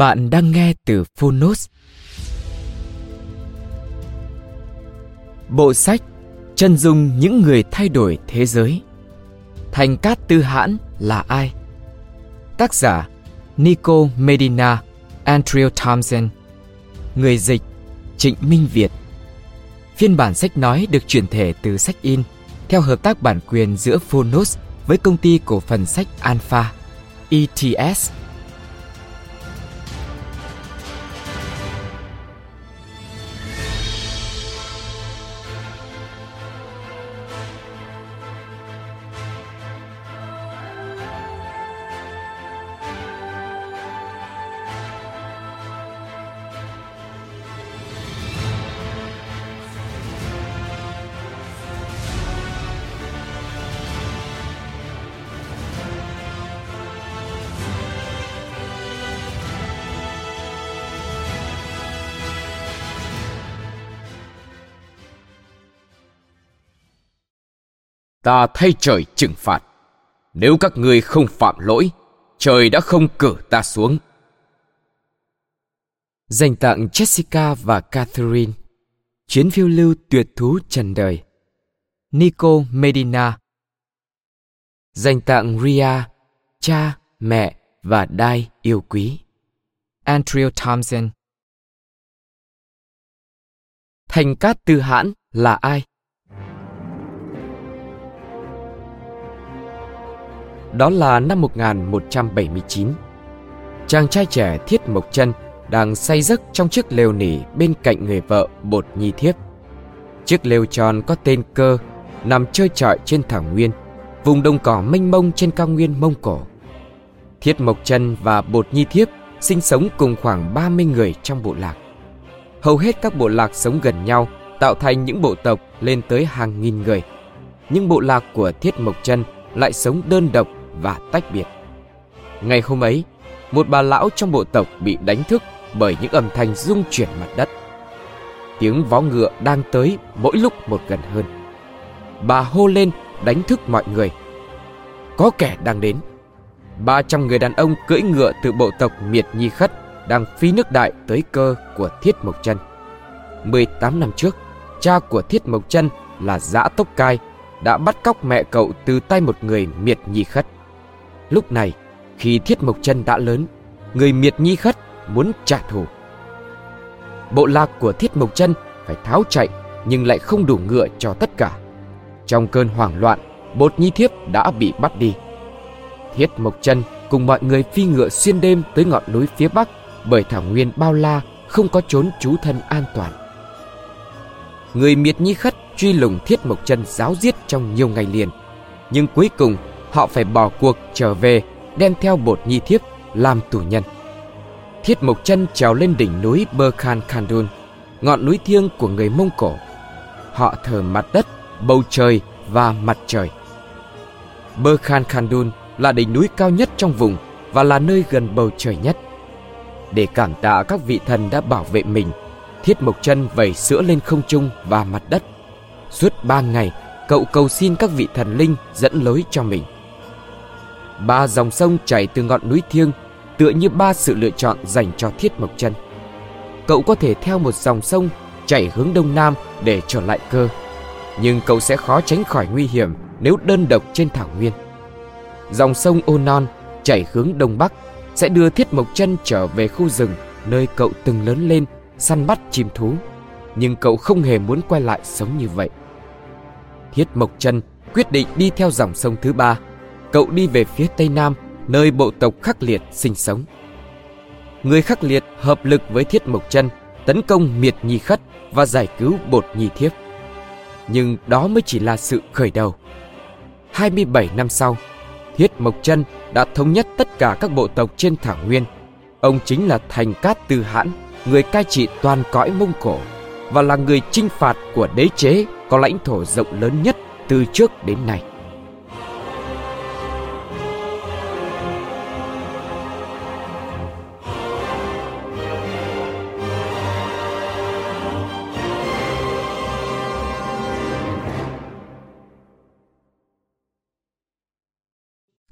Bạn đang nghe từ Phonos. Bộ sách Chân dung những người thay đổi thế giới. Thành Cát Tư Hãn là ai? Tác giả Nico Medina, Andrew Thompson. Người dịch Trịnh Minh Việt. Phiên bản sách nói được chuyển thể từ sách in theo hợp tác bản quyền giữa Phonos với công ty cổ phần sách Alpha, ETS ta thay trời trừng phạt. Nếu các ngươi không phạm lỗi, trời đã không cử ta xuống. Dành tặng Jessica và Catherine Chuyến phiêu lưu tuyệt thú trần đời Nico Medina Dành tặng Ria, cha, mẹ và Dai yêu quý Andrew Thompson Thành Cát Tư Hãn là ai? Đó là năm 1179. Chàng trai trẻ Thiết Mộc Chân đang say giấc trong chiếc lều nỉ bên cạnh người vợ Bột Nhi Thiếp. Chiếc lều tròn có tên cơ nằm chơi trọi trên thảo nguyên, vùng đồng cỏ mênh mông trên cao nguyên Mông Cổ. Thiết Mộc Chân và Bột Nhi Thiếp sinh sống cùng khoảng 30 người trong bộ lạc. Hầu hết các bộ lạc sống gần nhau tạo thành những bộ tộc lên tới hàng nghìn người. Nhưng bộ lạc của Thiết Mộc Chân lại sống đơn độc và tách biệt. Ngày hôm ấy, một bà lão trong bộ tộc bị đánh thức bởi những âm thanh rung chuyển mặt đất. Tiếng vó ngựa đang tới mỗi lúc một gần hơn. Bà hô lên đánh thức mọi người. Có kẻ đang đến. 300 người đàn ông cưỡi ngựa từ bộ tộc Miệt Nhi Khất đang phi nước đại tới cơ của Thiết Mộc Chân. 18 năm trước, cha của Thiết Mộc Chân là Dã Tốc Cai đã bắt cóc mẹ cậu từ tay một người Miệt Nhi Khất. Lúc này, khi Thiết Mộc Chân đã lớn, người miệt nhi khất muốn trả thù. Bộ lạc của Thiết Mộc Chân phải tháo chạy nhưng lại không đủ ngựa cho tất cả. Trong cơn hoảng loạn, Bột Nhi Thiếp đã bị bắt đi. Thiết Mộc Chân cùng mọi người phi ngựa xuyên đêm tới ngọn núi phía bắc bởi thảo nguyên bao la không có trốn trú thân an toàn. Người miệt nhi khất truy lùng Thiết Mộc Chân giáo giết trong nhiều ngày liền, nhưng cuối cùng họ phải bỏ cuộc trở về, đem theo bột nhi thiếp làm tù nhân. Thiết mộc chân trèo lên đỉnh núi bơ khan khandun ngọn núi thiêng của người mông cổ. Họ thờ mặt đất, bầu trời và mặt trời. Bơ khan khandun là đỉnh núi cao nhất trong vùng và là nơi gần bầu trời nhất. Để cảm tạ các vị thần đã bảo vệ mình, thiết mộc chân vẩy sữa lên không trung và mặt đất. Suốt ba ngày, cậu cầu xin các vị thần linh dẫn lối cho mình. Ba dòng sông chảy từ ngọn núi thiêng, tựa như ba sự lựa chọn dành cho Thiết Mộc Chân. Cậu có thể theo một dòng sông chảy hướng đông nam để trở lại cơ. Nhưng cậu sẽ khó tránh khỏi nguy hiểm nếu đơn độc trên thảo nguyên. Dòng sông Ô Non chảy hướng đông bắc sẽ đưa Thiết Mộc Chân trở về khu rừng nơi cậu từng lớn lên, săn bắt chim thú. Nhưng cậu không hề muốn quay lại sống như vậy. Thiết Mộc Chân quyết định đi theo dòng sông thứ ba. Cậu đi về phía tây nam, nơi bộ tộc khắc liệt sinh sống. Người khắc liệt hợp lực với Thiết Mộc Chân tấn công Miệt Nhi Khất và giải cứu Bột Nhi Thiếp. Nhưng đó mới chỉ là sự khởi đầu. 27 năm sau, Thiết Mộc Chân đã thống nhất tất cả các bộ tộc trên thảo nguyên. Ông chính là Thành Cát Tư Hãn, người cai trị toàn cõi Mông Cổ và là người chinh phạt của đế chế có lãnh thổ rộng lớn nhất từ trước đến nay.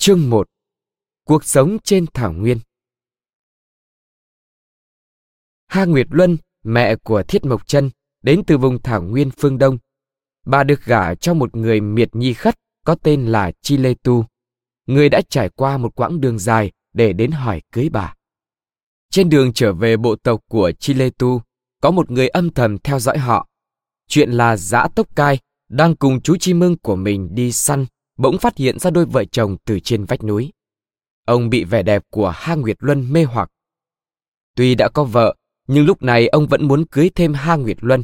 Chương 1 Cuộc sống trên thảo nguyên Ha Nguyệt Luân, mẹ của Thiết Mộc Trân, đến từ vùng thảo nguyên phương Đông. Bà được gả cho một người miệt nhi khất có tên là Chi Lê Tu, người đã trải qua một quãng đường dài để đến hỏi cưới bà. Trên đường trở về bộ tộc của Chi Lê Tu, có một người âm thầm theo dõi họ. Chuyện là Giã Tốc Cai đang cùng chú Chi mưng của mình đi săn bỗng phát hiện ra đôi vợ chồng từ trên vách núi. Ông bị vẻ đẹp của Ha Nguyệt Luân mê hoặc. Tuy đã có vợ, nhưng lúc này ông vẫn muốn cưới thêm Ha Nguyệt Luân.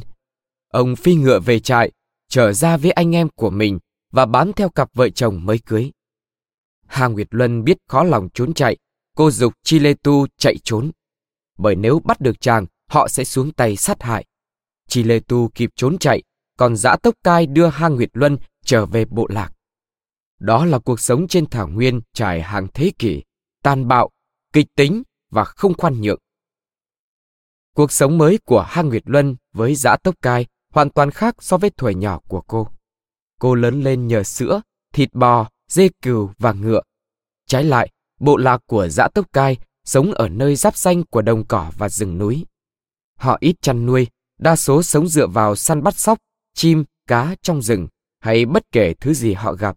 Ông phi ngựa về trại, trở ra với anh em của mình và bám theo cặp vợ chồng mới cưới. Ha Nguyệt Luân biết khó lòng trốn chạy, cô dục Chi Lê Tu chạy trốn. Bởi nếu bắt được chàng, họ sẽ xuống tay sát hại. Chi Lê Tu kịp trốn chạy, còn giã tốc cai đưa Ha Nguyệt Luân trở về bộ lạc. Đó là cuộc sống trên thảo nguyên trải hàng thế kỷ, tàn bạo, kịch tính và không khoan nhượng. Cuộc sống mới của Hang Nguyệt Luân với dã tốc cai hoàn toàn khác so với tuổi nhỏ của cô. Cô lớn lên nhờ sữa, thịt bò, dê cừu và ngựa. Trái lại, bộ lạc của dã tốc cai sống ở nơi giáp xanh của đồng cỏ và rừng núi. Họ ít chăn nuôi, đa số sống dựa vào săn bắt sóc, chim, cá trong rừng hay bất kể thứ gì họ gặp.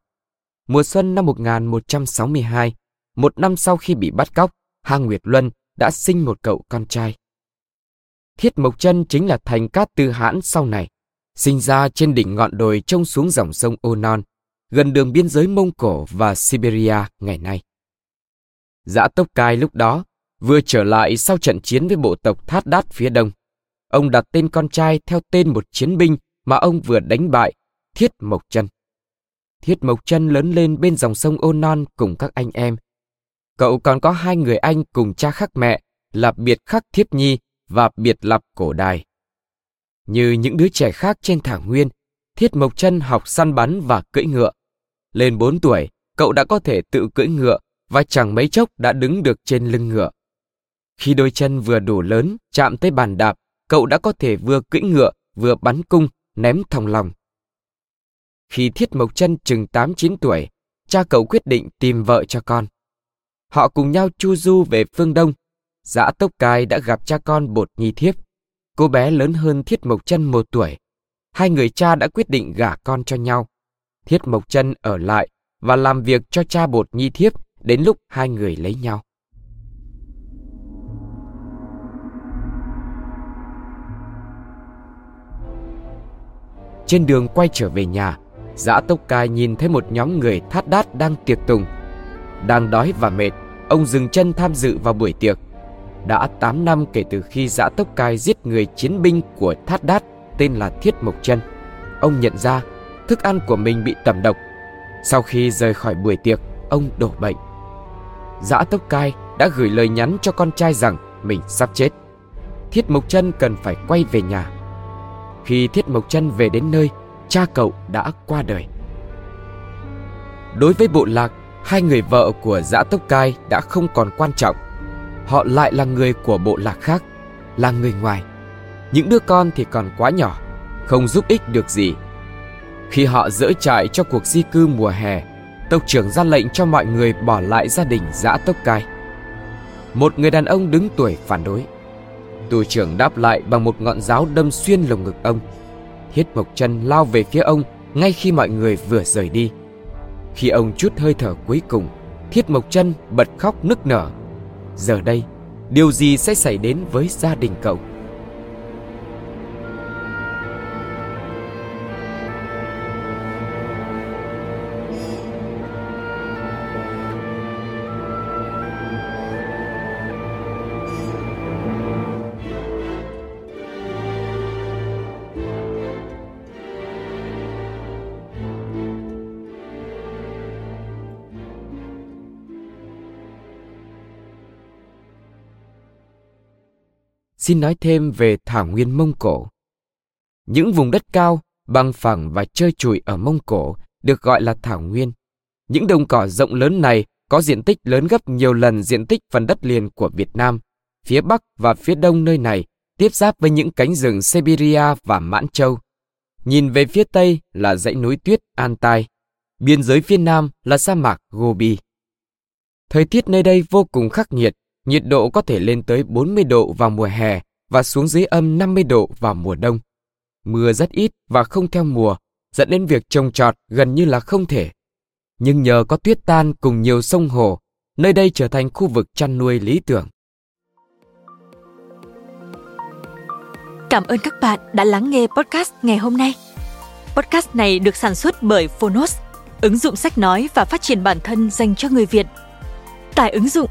Mùa xuân năm 1162, một năm sau khi bị bắt cóc, Hang Nguyệt Luân đã sinh một cậu con trai. Thiết Mộc Chân chính là thành cát tư hãn sau này, sinh ra trên đỉnh ngọn đồi trông xuống dòng sông Ô Non, gần đường biên giới Mông Cổ và Siberia ngày nay. Dã Tốc Cai lúc đó vừa trở lại sau trận chiến với bộ tộc Thát Đát phía đông. Ông đặt tên con trai theo tên một chiến binh mà ông vừa đánh bại, Thiết Mộc Chân. Thiết Mộc Chân lớn lên bên dòng sông Ô Non cùng các anh em. Cậu còn có hai người anh cùng cha khác mẹ là Biệt Khắc Thiết Nhi và Biệt Lập Cổ Đài. Như những đứa trẻ khác trên thảo nguyên, Thiết Mộc Chân học săn bắn và cưỡi ngựa. Lên 4 tuổi, cậu đã có thể tự cưỡi ngựa và chẳng mấy chốc đã đứng được trên lưng ngựa. Khi đôi chân vừa đủ lớn chạm tới bàn đạp, cậu đã có thể vừa cưỡi ngựa vừa bắn cung, ném thòng lòng. Khi Thiết Mộc Chân chừng 8-9 tuổi, cha cậu quyết định tìm vợ cho con. Họ cùng nhau chu du về phương Đông. Dã Tốc Cai đã gặp cha con Bột Nhi Thiếp. Cô bé lớn hơn Thiết Mộc Chân một tuổi. Hai người cha đã quyết định gả con cho nhau. Thiết Mộc Chân ở lại và làm việc cho cha Bột Nhi Thiếp đến lúc hai người lấy nhau. Trên đường quay trở về nhà, Giã Tốc Cai nhìn thấy một nhóm người thát đát đang tiệc tùng. Đang đói và mệt, ông dừng chân tham dự vào buổi tiệc. Đã 8 năm kể từ khi Giã Tốc Cai giết người chiến binh của thát đát tên là Thiết Mộc Chân. Ông nhận ra thức ăn của mình bị tẩm độc. Sau khi rời khỏi buổi tiệc, ông đổ bệnh. Giã Tốc Cai đã gửi lời nhắn cho con trai rằng mình sắp chết. Thiết Mộc Chân cần phải quay về nhà. Khi Thiết Mộc Chân về đến nơi, cha cậu đã qua đời. Đối với bộ lạc, hai người vợ của dã tốc cai đã không còn quan trọng. Họ lại là người của bộ lạc khác, là người ngoài. Những đứa con thì còn quá nhỏ, không giúp ích được gì. Khi họ dỡ trại cho cuộc di cư mùa hè, tộc trưởng ra lệnh cho mọi người bỏ lại gia đình dã tốc cai. Một người đàn ông đứng tuổi phản đối. Tù trưởng đáp lại bằng một ngọn giáo đâm xuyên lồng ngực ông. Thiết Mộc Chân lao về phía ông ngay khi mọi người vừa rời đi. Khi ông chút hơi thở cuối cùng, Thiết Mộc Chân bật khóc nức nở. Giờ đây, điều gì sẽ xảy đến với gia đình cậu? Xin nói thêm về thảo nguyên Mông Cổ. Những vùng đất cao, bằng phẳng và trơ trụi ở Mông Cổ được gọi là thảo nguyên. Những đồng cỏ rộng lớn này có diện tích lớn gấp nhiều lần diện tích phần đất liền của Việt Nam. Phía Bắc và phía Đông nơi này tiếp giáp với những cánh rừng Siberia và Mãn Châu. Nhìn về phía Tây là dãy núi tuyết An Tai. Biên giới phía Nam là sa mạc Gobi. Thời tiết nơi đây vô cùng khắc nghiệt nhiệt độ có thể lên tới 40 độ vào mùa hè và xuống dưới âm 50 độ vào mùa đông. Mưa rất ít và không theo mùa, dẫn đến việc trồng trọt gần như là không thể. Nhưng nhờ có tuyết tan cùng nhiều sông hồ, nơi đây trở thành khu vực chăn nuôi lý tưởng. Cảm ơn các bạn đã lắng nghe podcast ngày hôm nay. Podcast này được sản xuất bởi Phonos, ứng dụng sách nói và phát triển bản thân dành cho người Việt. Tải ứng dụng